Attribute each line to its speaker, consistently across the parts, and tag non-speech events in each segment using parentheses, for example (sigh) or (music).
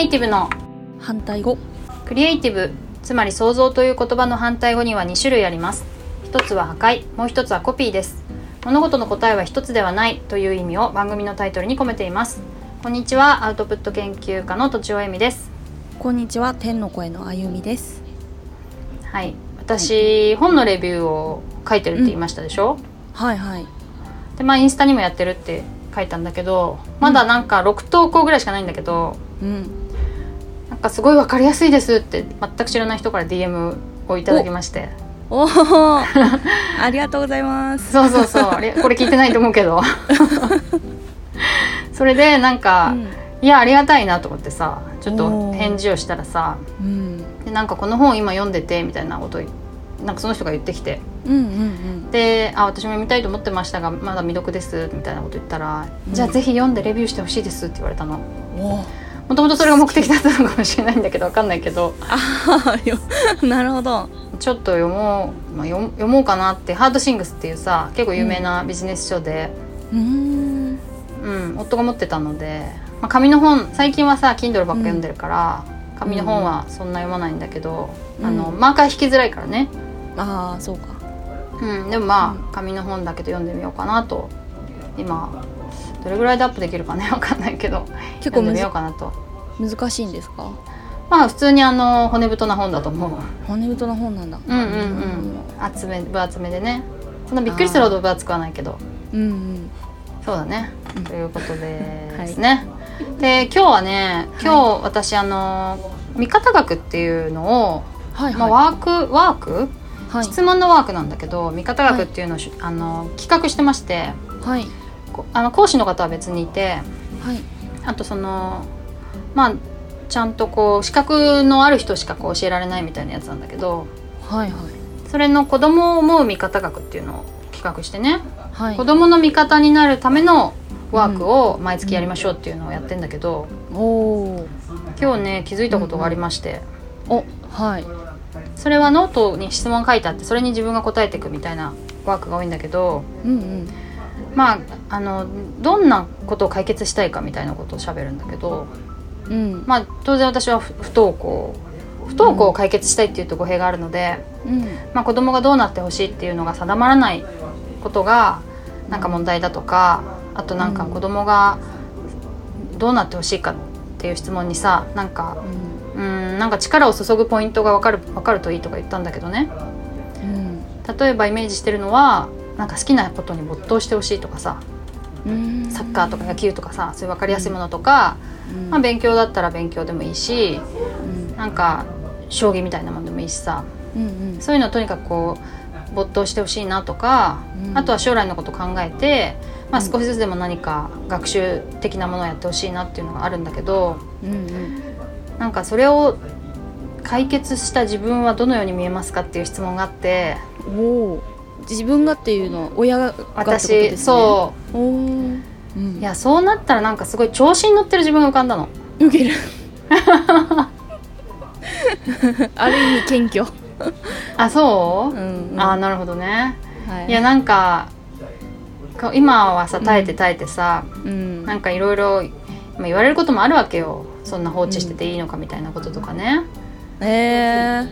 Speaker 1: エイティブの
Speaker 2: 反対語。
Speaker 1: クリエイティブつまり創造という言葉の反対語には2種類あります。一つは破壊もう一つはコピーです。物事の答えは一つではないという意味を番組のタイトルに込めています。こんにちはアウトプット研究家のとちおえみです。
Speaker 2: こんにちは天の声のあゆみです。
Speaker 1: はい私、本のレビューを書いてるって言いましたでしょ、
Speaker 2: はいはい。
Speaker 1: でまあインスタにもやってるって書いたんだけどまだなんか6投稿ぐらいしかないんだけど、
Speaker 2: うん
Speaker 1: なんかすごい分かりやすいですって全く知らない人から DM をいただきまして。
Speaker 2: おおありがとうございます。
Speaker 1: そうそうそう。これ聞いてないと思うけど。(laughs) それでなんか、いやありがたいなと思ってさちょっと返事をしたらさ
Speaker 2: うん。
Speaker 1: でなんかこの本今読んでてみたいなことをなんかその人が言ってきて。
Speaker 2: うんうん
Speaker 1: であ私も読みたいと思ってましたがまだ未読ですみたいなこと言ったら、
Speaker 2: うん。
Speaker 1: じゃあぜひ読んでレビューしてほしいですって言われたのもともとそれが目的だったのかもしれないんだけどわかんないけど。
Speaker 2: ああよ (laughs) なるほど。
Speaker 1: ちょっと読もう、まあ、読読もうかなって。ハードシングスっていうさ結構有名なビジネス書で、
Speaker 2: うーん。
Speaker 1: うん夫が持ってたので、まあ、紙の本最近はさ Kindle ばっか読んでるから、紙の本はそんな読まないんだけど、
Speaker 2: うん。
Speaker 1: あのマーカー引きづらいからね、
Speaker 2: ああそうか。
Speaker 1: うん、でもまあ、
Speaker 2: うん。
Speaker 1: 紙の本だけど読んでみようかなと今どれぐらいでアップできるかね (laughs) わかんないけど
Speaker 2: 結構
Speaker 1: 読んでみ
Speaker 2: むず
Speaker 1: ようかなと。
Speaker 2: 難しいんですか？
Speaker 1: まあ普通にあの骨太な本だと思う。
Speaker 2: 骨太な本なんだ。
Speaker 1: うんうんうん。厚め分厚めでね。そんなびっくりするほど分厚くはないけど。
Speaker 2: うんうん。
Speaker 1: そうだね、
Speaker 2: うん。
Speaker 1: ということですね、で今日はね今日私あの見方学っていうのを、まあ、
Speaker 2: はい。は
Speaker 1: ワークワーク、
Speaker 2: いはい。
Speaker 1: 質問のワークなんだけど見方学っていうのをし、あの企画してまして。
Speaker 2: はい。
Speaker 1: こあの講師の方は別にいて
Speaker 2: はい。
Speaker 1: あとそのまあちゃんとこう資格のある人しかこう教えられないみたいなやつなんだけど
Speaker 2: はいはい。
Speaker 1: それの子供を思う見方学っていうのを企画してね
Speaker 2: はい。
Speaker 1: 子供の味方になるためのワークを毎月やりましょうっていうのをやってんだけど、
Speaker 2: おお
Speaker 1: 今日ね気づいたことがありまして、
Speaker 2: おはい。
Speaker 1: それはノートに質問書いてあってそれに自分が答えていくみたいなワークが多いんだけど
Speaker 2: うんうん
Speaker 1: まああのどんなことを解決したいかみたいなことを喋るんだけど
Speaker 2: うん。
Speaker 1: まあ当然私は不不登校不登校を解決したいっていうと語弊があるので、
Speaker 2: うん。
Speaker 1: まあ、子供がどうなってほしいっていうのが定まらないことがなんか問題だとかあとなんか子供がどうなってほしいかっていう質問にさなんかうん。なんか力を注ぐポイントが分かる分かるといいとか言ったんだけどね。
Speaker 2: うん。
Speaker 1: 例えばイメージしてるのはなんか好きなことに没頭してほしいとかさ
Speaker 2: うん。
Speaker 1: サッカーとか野球とかさそういう分かりやすいものとか、まあ、勉強だったら勉強でもいいし
Speaker 2: うん。
Speaker 1: なんか将棋みたいなもんでもいいしさ。
Speaker 2: うんうん。
Speaker 1: そういうのをとにかくこう没頭してほしいなとか、
Speaker 2: うん。
Speaker 1: あとは将来のこと考えて、まあ、
Speaker 2: うん。
Speaker 1: 少しずつでも何か学習的なものをやってほしいなっていうのがあるんだけど
Speaker 2: うんうん。
Speaker 1: なんかそれを解決した自分はどのように見えますかっていう質問があって
Speaker 2: 自分がっていうのは親がってことです
Speaker 1: 私
Speaker 2: ね
Speaker 1: そう。
Speaker 2: おー。うん
Speaker 1: いやそうなったらなんかすごい調子に乗ってる自分が浮かんだの。
Speaker 2: 受ける。(laughs) ある意味謙虚。
Speaker 1: あそう、
Speaker 2: ん
Speaker 1: あーなるほどね。
Speaker 2: はい。
Speaker 1: いやなんか今はさ耐えて耐えてさ、
Speaker 2: うん。
Speaker 1: なんかいろいろまあ言われることもあるわけよ。そんな放置してていいのかみたいなこととかね。
Speaker 2: え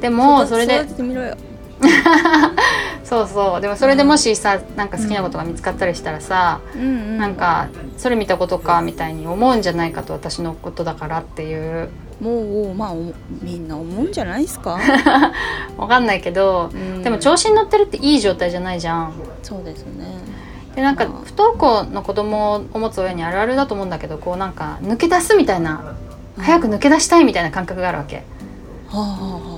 Speaker 1: で
Speaker 2: ー
Speaker 1: もそれで
Speaker 2: 育ててみろよ (laughs)
Speaker 1: そうそう。でもそれでもしさなんか好きなことが見つかったりしたらさ、
Speaker 2: うんうん
Speaker 1: なんかそれ見たことかみたいに思うんじゃないかと私のことだからっていう。
Speaker 2: もうまあおみんな思うんじゃないですか、(laughs)
Speaker 1: わかんないけど、
Speaker 2: うん。
Speaker 1: でも調子に乗ってるっていい状態じゃないじゃん。
Speaker 2: そうですね。
Speaker 1: でなんか
Speaker 2: まあ。
Speaker 1: 不登校の子供を持つ親にあるあるだと思うんだけどこうなんか抜け出すみたいな早く抜け出したいみたいな感覚があるわけ。
Speaker 2: はあはあは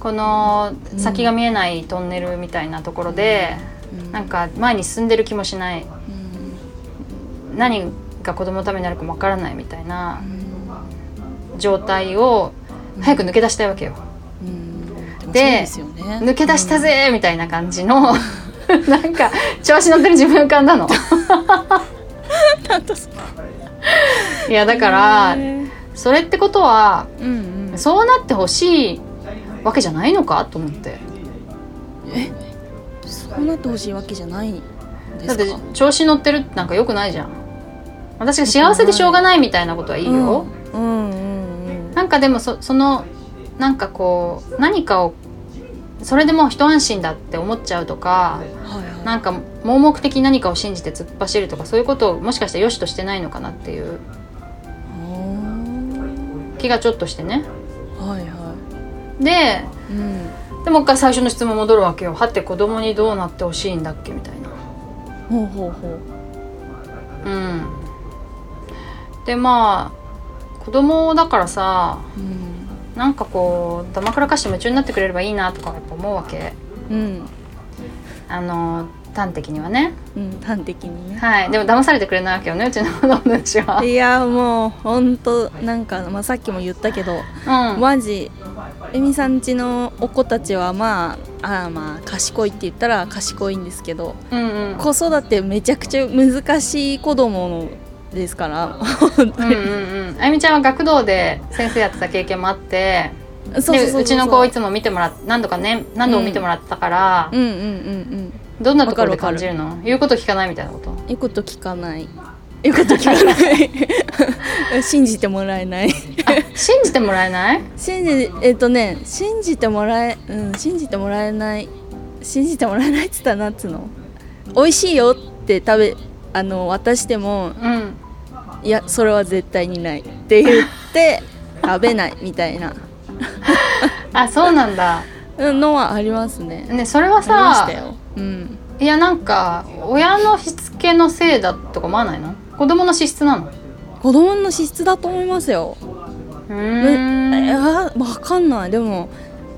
Speaker 1: この先が見えないトンネルみたいなところで、
Speaker 2: あうん。
Speaker 1: なんか前に進んでる気もしない。
Speaker 2: うん。
Speaker 1: 何が子供のためになるかもわからないみたいな
Speaker 2: うん。
Speaker 1: 状態を早く抜け出したいわけよ。
Speaker 2: うん。でね。
Speaker 1: 抜け出したぜみたいな感じの (laughs) なんか調子乗ってる自分浮かんだの。いやだから
Speaker 2: へ
Speaker 1: それってことは
Speaker 2: ーうんうん。
Speaker 1: そうなってほしいわけじゃないのかと思って。
Speaker 2: えそうなってほしいわけじゃない
Speaker 1: だって調子乗ってるなんかよくないじゃん。私が幸せでしょうがないみたいなことはいいよ、
Speaker 2: うん、うん
Speaker 1: なんかでもそそのなんかこう何かをそれでもう一安心だって思っちゃうとか
Speaker 2: はいはい。
Speaker 1: なんか盲目的に何かを信じて突っ走るとかそういうことをもしかしたら良しとしてないのかなっていう。気がちょっとしてねで
Speaker 2: いうん。
Speaker 1: でもう一回最初の質問戻るわけよ。はって子供にどうなってほしいんだっけみたいな。
Speaker 2: ほうほうほう。
Speaker 1: うん。でまあ子供だからさ
Speaker 2: うん。
Speaker 1: なんかこうだまくらかして夢中になってくれればいいなとかやっぱ思うわけ。
Speaker 2: うん。
Speaker 1: あの端的にはね。
Speaker 2: うん端的にね。
Speaker 1: はい。でも騙されてくれないわけよねうちの子供たちは。い
Speaker 2: やもうほんとなんか、まあ、さっきも言ったけど
Speaker 1: うん。
Speaker 2: マジエミさんちのお子たちはまああーまあ賢いって言ったら賢いんですけど
Speaker 1: うんうん。
Speaker 2: 子育てめちゃくちゃ難しい子供のですから。
Speaker 1: うんうんうん。あゆみちゃんは学童で先生やってた経験もあって
Speaker 2: そう
Speaker 1: ちの子をいつも見てもらっ何度かね何度も見てもらってたから、
Speaker 2: うんうんうんうん
Speaker 1: どんなところで感じるの？言うこと聞かないみたいなこと？
Speaker 2: 言うこと聞かない言 (laughs) うこと聞かない。信じてもらえない。
Speaker 1: あ信じてもらえない？
Speaker 2: 信じえっ、とね信じてもらえうん信じてもらえない信じてもらえないっつったらなんつうの？美味しいよって食べあの渡しても
Speaker 1: うん。
Speaker 2: いやそれは絶対にないって言って (laughs) 食べないみたいな。
Speaker 1: あそうなんだ。(laughs)
Speaker 2: うんのはありますね。
Speaker 1: ねそれはさ
Speaker 2: たよ。うん
Speaker 1: いやなんか親のしつけのせいだとか思わないの？子供の資質なの？
Speaker 2: 子供の資質だと思いますよ。
Speaker 1: う
Speaker 2: え
Speaker 1: ーん。
Speaker 2: あわかんない。でも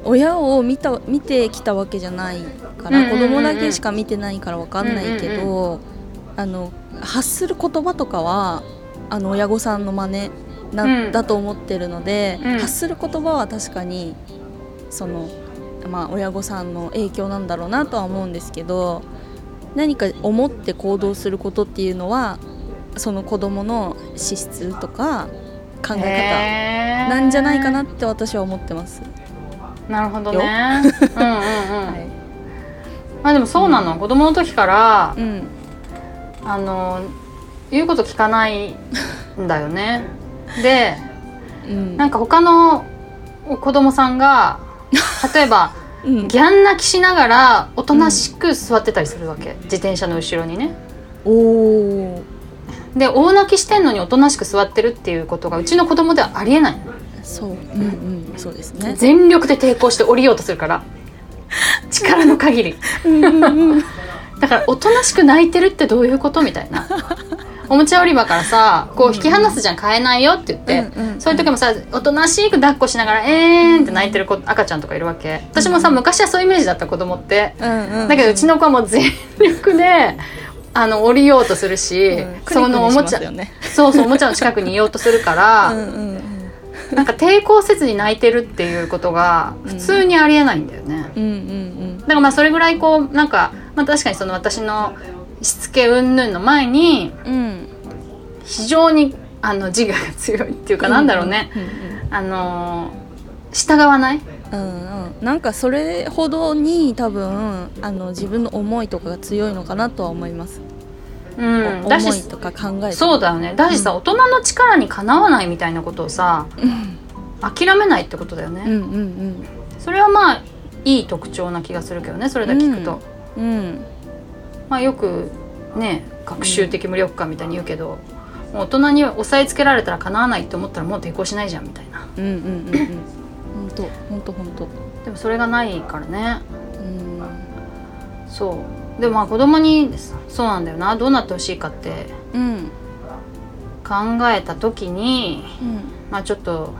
Speaker 2: 親を見た見てきたわけじゃないから、
Speaker 1: うんうんうんうん。
Speaker 2: 子供だけしか見てないからわかんないけど、あの発する言葉とかはあの親御さんの真似な、
Speaker 1: うん。
Speaker 2: だと思ってるので、
Speaker 1: うん。
Speaker 2: 発する言葉は確かにそのまあ親御さんの影響なんだろうなとは思うんですけど何か思って行動することっていうのはその子供の資質とか考え方なんじゃないかなって私は思ってます。
Speaker 1: なるほどねうんうんうん、(laughs)
Speaker 2: はい。
Speaker 1: まあでもそうなの、子供の時から
Speaker 2: うん。
Speaker 1: あの言うこと聞かないんだよね (laughs) で
Speaker 2: うん。
Speaker 1: なんか他の子供さんが例えば
Speaker 2: うん
Speaker 1: ギャン泣きしながらおとなしく座ってたりするわけ、自転車の後ろにね
Speaker 2: おお。
Speaker 1: で大泣きしてんのにおとなしく座ってるっていうことがうちの子供ではありえないの
Speaker 2: そう。うんうん。そうですね。
Speaker 1: 全力で抵抗して降りようとするから力の限り
Speaker 2: うんうんうん。
Speaker 1: だからおとなしく泣いてるってどういうことみたいなおもちゃ売り場からさこう引き離すじゃん買えないよって言って、
Speaker 2: うんうん
Speaker 1: そういう時もさおとなしく抱っこしながらえーんって泣いてる子赤ちゃんとかいるわけ。私もさ昔はそういうイメージだった子供って。
Speaker 2: うんうん。
Speaker 1: だけどうちの子はもう全力であの降りようとするし、
Speaker 2: うん。
Speaker 1: そのおもちゃ、そうそうおもちゃの近くにいようとするから。なんか抵抗せずに泣いてるっていうことが普通にありえないんだよね、
Speaker 2: うんうん。
Speaker 1: だからまあそれぐらいこうなんか、まあ、確かにその私のしつけ云々の前に
Speaker 2: うん。うん。
Speaker 1: 非常にあの自我が強いっていうかなんだろうね、
Speaker 2: うんうん
Speaker 1: あのー従わない？
Speaker 2: うんうん、なんかそれほどに多分あの自分の思いとかが強いのかなとは思います、
Speaker 1: うん。
Speaker 2: お
Speaker 1: だし
Speaker 2: 思いとか考え
Speaker 1: そうだよね。だしさ、大人の力にかなわないみたいなことをさ
Speaker 2: うん。
Speaker 1: 諦めないってことだよね、
Speaker 2: うんうん。
Speaker 1: それはまあいい特徴な気がするけどねそれだけ聞くと、
Speaker 2: うん。うん
Speaker 1: まあよくね学習的無力感みたいに言うけど、もう大人に押さえつけられたらかなわないって思ったらもう抵抗しないじゃんみたいな。
Speaker 2: うんうんうんうん。本当本当本当。
Speaker 1: でもそれがないからね。
Speaker 2: うん。
Speaker 1: そう。でもまあ子供にそうなんだよな。どうなってほしいかって
Speaker 2: うん。
Speaker 1: 考えた時に
Speaker 2: うん。
Speaker 1: まあちょっと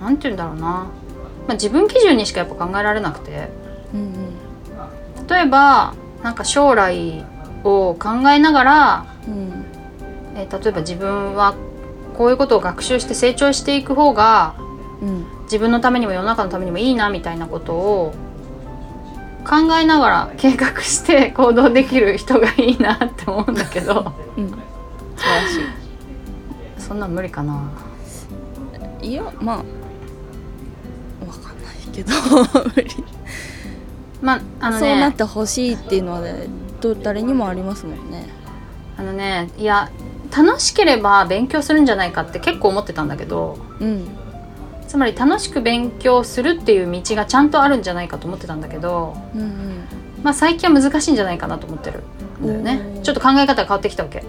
Speaker 1: なんて言うんだろうな、まあ、自分基準にしかやっぱ考えられなくて。
Speaker 2: うん。
Speaker 1: 例えばなんか将来を考えながら、
Speaker 2: うん。
Speaker 1: えー例えば自分はこういうことを学習して成長していく方が
Speaker 2: うん。
Speaker 1: 自分のためにも世の中のためにもいいなみたいなことを考えながら計画して行動できる人がいいなって思うんだけど。
Speaker 2: うん。素晴らし
Speaker 1: そんなん無理かな。い
Speaker 2: いやまあわかんないけど。無 (laughs) 理
Speaker 1: まああの
Speaker 2: そうなっ
Speaker 1: ね
Speaker 2: てほしいっていうのはねど誰にもありますもんね。
Speaker 1: あのねいや楽しければ勉強するんじゃないかって結構思ってたんだけど
Speaker 2: うん。
Speaker 1: つまり楽しく勉強するっていう道がちゃんとあるんじゃないかと思ってたんだけど、
Speaker 2: うんうん。
Speaker 1: まあ、最近は難しいんじゃないかなと思ってるんだよね。ちょっと考え方が変わってきたわけ。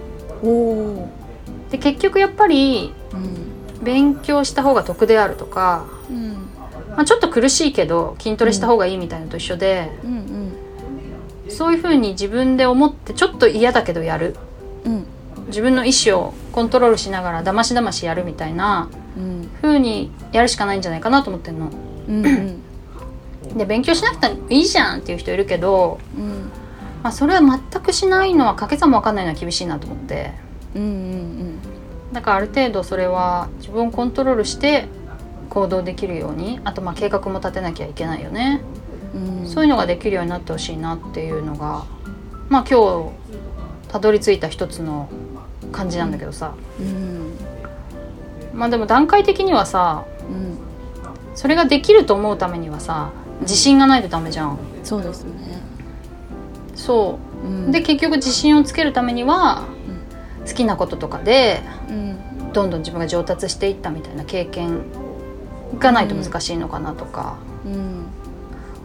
Speaker 1: で結局やっぱり
Speaker 2: うん。
Speaker 1: 勉強した方が得であるとか、
Speaker 2: うん
Speaker 1: まあ、ちょっと苦しいけど筋トレした方がいいみたいなのと一緒で、
Speaker 2: うん
Speaker 1: そういうふうに自分で思ってちょっと嫌だけどやる。
Speaker 2: うんうん
Speaker 1: 自分の意思をコントロールしながらだましだましやるみたいな
Speaker 2: うん
Speaker 1: 風にやるしかないんじゃないかなと思ってんの。
Speaker 2: うんうん
Speaker 1: で勉強しなくてもいいじゃんっていう人いるけど、
Speaker 2: うん
Speaker 1: まあ、それは全くしないのは掛け算も分かんないのは厳しいなと思って。
Speaker 2: うんうん。
Speaker 1: だからある程度それは自分をコントロールして行動できるようにあとまあ計画も立てなきゃいけないよね、
Speaker 2: うん。
Speaker 1: そういうのができるようになってほしいなっていうのがまあ今日たどり着いた一つの感じなんだけどさ、
Speaker 2: うん。
Speaker 1: まあでも段階的にはさ
Speaker 2: うん。
Speaker 1: それができると思うためにはさ自信がないとダメじゃん。
Speaker 2: そうですね。
Speaker 1: そう。
Speaker 2: うん。
Speaker 1: で結局自信をつけるためには好きなこととかで
Speaker 2: うん。
Speaker 1: どんどん自分が上達していったみたいな経験がないと難しいのかなとか
Speaker 2: うん。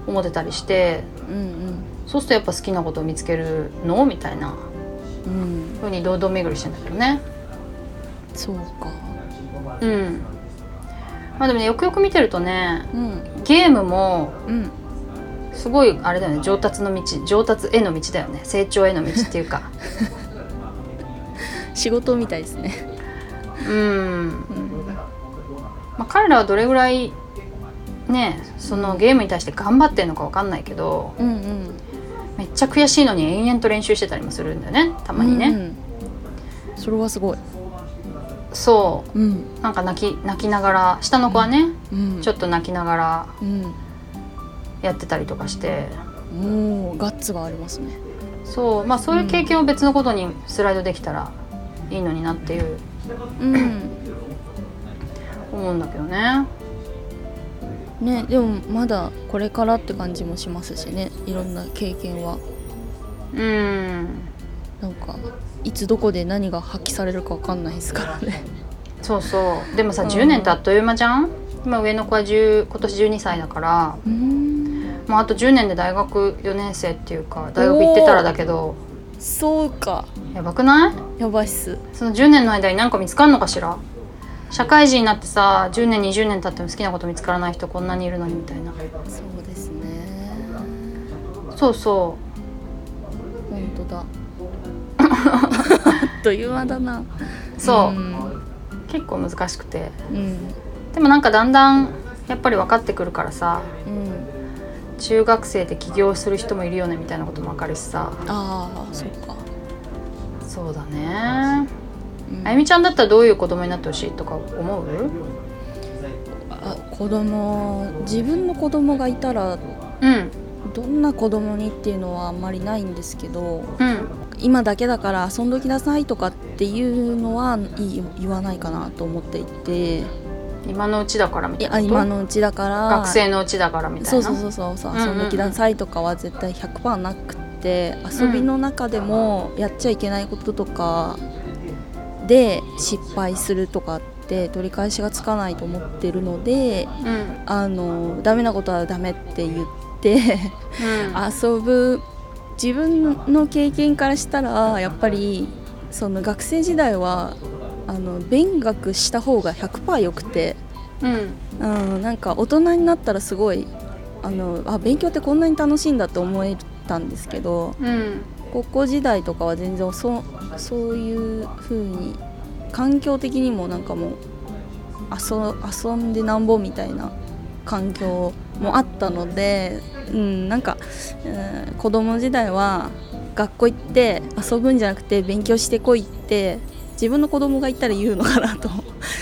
Speaker 1: 思ってたりして
Speaker 2: うん
Speaker 1: そうするとやっぱ好きなことを見つけるの？みたいな
Speaker 2: うん。うん
Speaker 1: 風に堂々巡りしてんだけどね。
Speaker 2: そうか。
Speaker 1: うん。まあでもねよくよく見てるとね
Speaker 2: うん。
Speaker 1: ゲームも
Speaker 2: うん。
Speaker 1: すごいあれだよね。上達の道上達への道だよね。成長への道っていうか。(laughs)
Speaker 2: 仕事みたいですね。
Speaker 1: うん、
Speaker 2: うん
Speaker 1: まあ、彼らはどれぐらいねそのゲームに対して頑張ってんのかわかんないけど
Speaker 2: うんうん。
Speaker 1: めっちゃ悔しいのに延々と練習してたりもするんだよねたまにね、
Speaker 2: うんそれはすごい。
Speaker 1: そ
Speaker 2: う。ん。
Speaker 1: うなんか泣き泣きながら下の子はね、
Speaker 2: うん。
Speaker 1: ちょっと泣きながら
Speaker 2: うん。
Speaker 1: やってたりとかして。
Speaker 2: もうガッツがありますね。
Speaker 1: そう。まあそういう経験を別のことにスライドできたらいいのになっていう。
Speaker 2: うん
Speaker 1: 思うんだけどね。
Speaker 2: ねでもまだこれからって感じもしますしね。いろんな経験は。
Speaker 1: うん。
Speaker 2: なんかいつどこで何が発揮されるかわかんないですからね。
Speaker 1: そうそう。でもさ
Speaker 2: うん。
Speaker 1: 10年ってあっという間じゃん？今上の子は10今年12歳だから。
Speaker 2: うん。
Speaker 1: もうあと10年で大学4年生っていうか大学行ってたらだけど。
Speaker 2: そうか。
Speaker 1: やばくない？
Speaker 2: やばいっす。
Speaker 1: その10年の間に何か見つかんのかしら？社会人になってさ10年20年経っても好きなこと見つからない人こんなにいるのにみたいな。
Speaker 2: そうですね。
Speaker 1: そうそ
Speaker 2: 本当だ。(laughs) あっという間だな。
Speaker 1: うそう、
Speaker 2: ん。
Speaker 1: 結構難しくて。
Speaker 2: うん。
Speaker 1: でもなんかだんだんやっぱり分かってくるからさ
Speaker 2: うん。
Speaker 1: 中学生で起業する人もいるよねみたいなことも分かるしさ。
Speaker 2: ああそっか、
Speaker 1: そうだね
Speaker 2: うん。
Speaker 1: あゆみちゃんだったらどういう子供になってほしいとか思う？
Speaker 2: あ子供自分の子供がいたら
Speaker 1: うん。
Speaker 2: どんな子供にっていうのはあんまりないんですけど
Speaker 1: うん。
Speaker 2: 今だけだから遊んどきなさいとかっていうのは言わないかなと思っていて。
Speaker 1: 今のうちだからみ
Speaker 2: い
Speaker 1: たいな
Speaker 2: 今のうちだから
Speaker 1: 学生のうちだからみたいな？
Speaker 2: そうそうそうそう遊んどきなさいとかは絶対100%なくて遊びの中でもやっちゃいけないこととかで失敗するとかって取り返しがつかないと思ってるので
Speaker 1: うん。
Speaker 2: あのダメなことはダメって言って
Speaker 1: うん。
Speaker 2: 遊ぶ自分の経験からしたらやっぱりその学生時代はあの勉学した方が100%よくて、
Speaker 1: うん。
Speaker 2: うん、なんか大人になったらすごいあのあ勉強ってこんなに楽しいんだって思えたんですけど
Speaker 1: うん
Speaker 2: 高校時代とかは全然そうそういう風に環境的にもなんかもう遊遊んでなんぼみたいな環境もあったので、うん、なんか、うん、子供時代は学校行って遊ぶんじゃなくて勉強してこいって自分の子供がいたら言うのかなと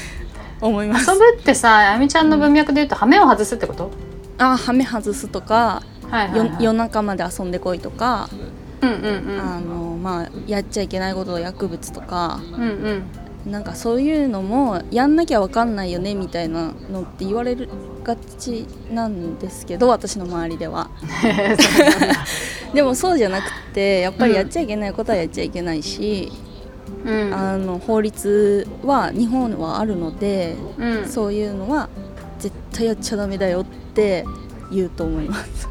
Speaker 2: (laughs) 思います。
Speaker 1: 遊ぶってさあゆみちゃんの文脈で言うと羽目を外すってこと？
Speaker 2: あはめ外すとか、
Speaker 1: はいはい、
Speaker 2: よ
Speaker 1: はい、
Speaker 2: 夜中まで遊んでこいとか、
Speaker 1: うんうんうん
Speaker 2: あのまあ、やっちゃいけないこと薬物とか
Speaker 1: うんうん。
Speaker 2: なんかそういうのもやんなきゃわかんないよねみたいなのって言われるがちなんですけど私の周りでは。(laughs) でもそうじゃなくてやっぱりやっちゃいけないことはやっちゃいけないし、
Speaker 1: うん。
Speaker 2: あの法律は日本はあるので、
Speaker 1: うん。
Speaker 2: そういうのは絶対やっちゃダメだよって言うと思います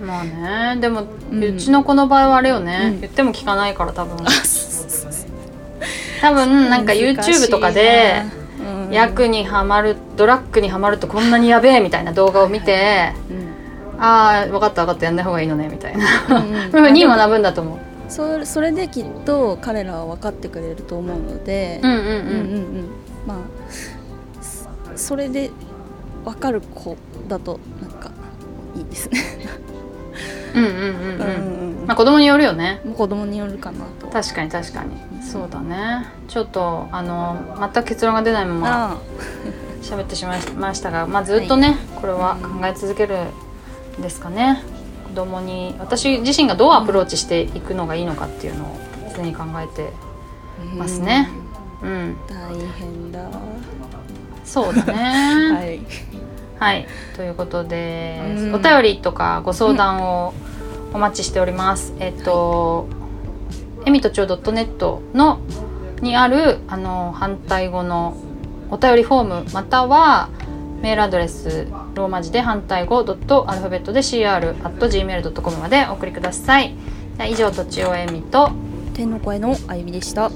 Speaker 1: まあねでも、
Speaker 2: う
Speaker 1: うんちの子の場合はあれよね、
Speaker 2: うん。
Speaker 1: 言っても聞かないから多分。多分なんか YouTube とかで
Speaker 2: うん。
Speaker 1: 役にはまるドラッグにはまるとこんなにやべえみたいな動画を見て、
Speaker 2: うん。
Speaker 1: ああ分かった分かったやんない方がいいのねみたいな。(laughs) ふうに学ぶんだと思う。
Speaker 2: そそれできっと彼らは分かってくれると思うので、
Speaker 1: うんうんう
Speaker 2: うんうんうん。まあそそれで分かる子だとなんかいいですね。
Speaker 1: うんうんうんうん。
Speaker 2: うん
Speaker 1: まあ子供によるよね。
Speaker 2: もう子供によるかなと。
Speaker 1: 確かに確かに。そうだね。ちょっとあの全く結論が出ないまま
Speaker 2: あ
Speaker 1: 喋ってしまいましたが、まあ、ずっとね、これは考え続けるんですかね。子供に私自身がどうアプローチしていくのがいいのかっていうのを常に考えて
Speaker 2: あ
Speaker 1: ますね。うん、
Speaker 2: 大変だ。
Speaker 1: そうだね。(laughs)
Speaker 2: はい。
Speaker 1: はい、ということで、
Speaker 2: うん
Speaker 1: お便りとかご相談をお待ちしております。えっと、えみとちょう .net のにあるあの反対語のお便りフォームまたはメールアドレスローマ字で反対語ドットアルファベットで cr at gmail.com までお送りください。じゃあ以上とちおえみと
Speaker 2: 天の声のあゆみでした。